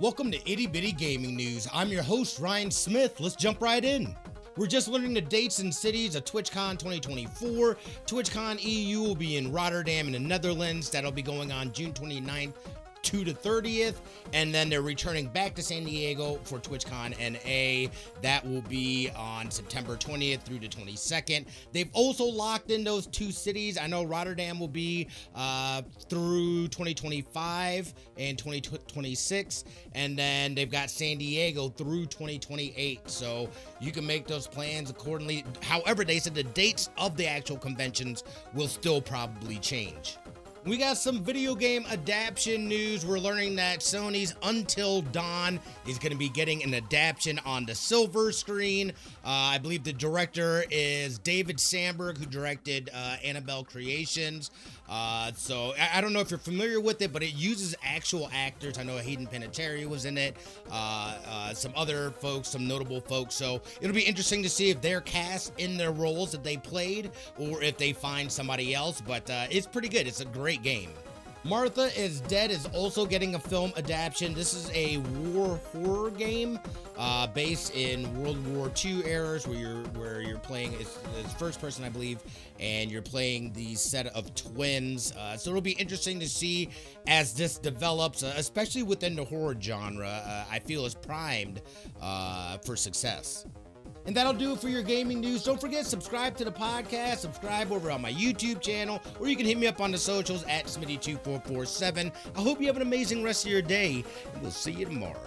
Welcome to Itty Bitty Gaming News. I'm your host, Ryan Smith. Let's jump right in. We're just learning the dates and cities of TwitchCon 2024. TwitchCon EU will be in Rotterdam in the Netherlands. That'll be going on June 29th 2 to 30th, and then they're returning back to San Diego for TwitchCon NA. That will be on September 20th through the 22nd. They've also locked in those two cities. I know Rotterdam will be uh, through 2025 and 2026, and then they've got San Diego through 2028. So you can make those plans accordingly. However, they said the dates of the actual conventions will still probably change. We got some video game adaptation news. We're learning that Sony's Until Dawn is going to be getting an adaptation on the silver screen. Uh, I believe the director is David Sandberg, who directed uh, Annabelle Creations. Uh, so I, I, don't know if you're familiar with it, but it uses actual actors. I know Hayden Panettiere was in it, uh, uh, some other folks, some notable folks. So it'll be interesting to see if they're cast in their roles that they played or if they find somebody else. But uh, it's pretty good. It's a great game. Martha is Dead is also getting a film adaptation. This is a war horror game uh, based in World War II eras, where you're where you're playing it's first person, I believe, and you're playing the set of twins. Uh, so it'll be interesting to see as this develops, uh, especially within the horror genre. Uh, I feel is primed uh, for success. And that'll do it for your gaming news. Don't forget, subscribe to the podcast, subscribe over on my YouTube channel, or you can hit me up on the socials at Smitty2447. I hope you have an amazing rest of your day, and we'll see you tomorrow.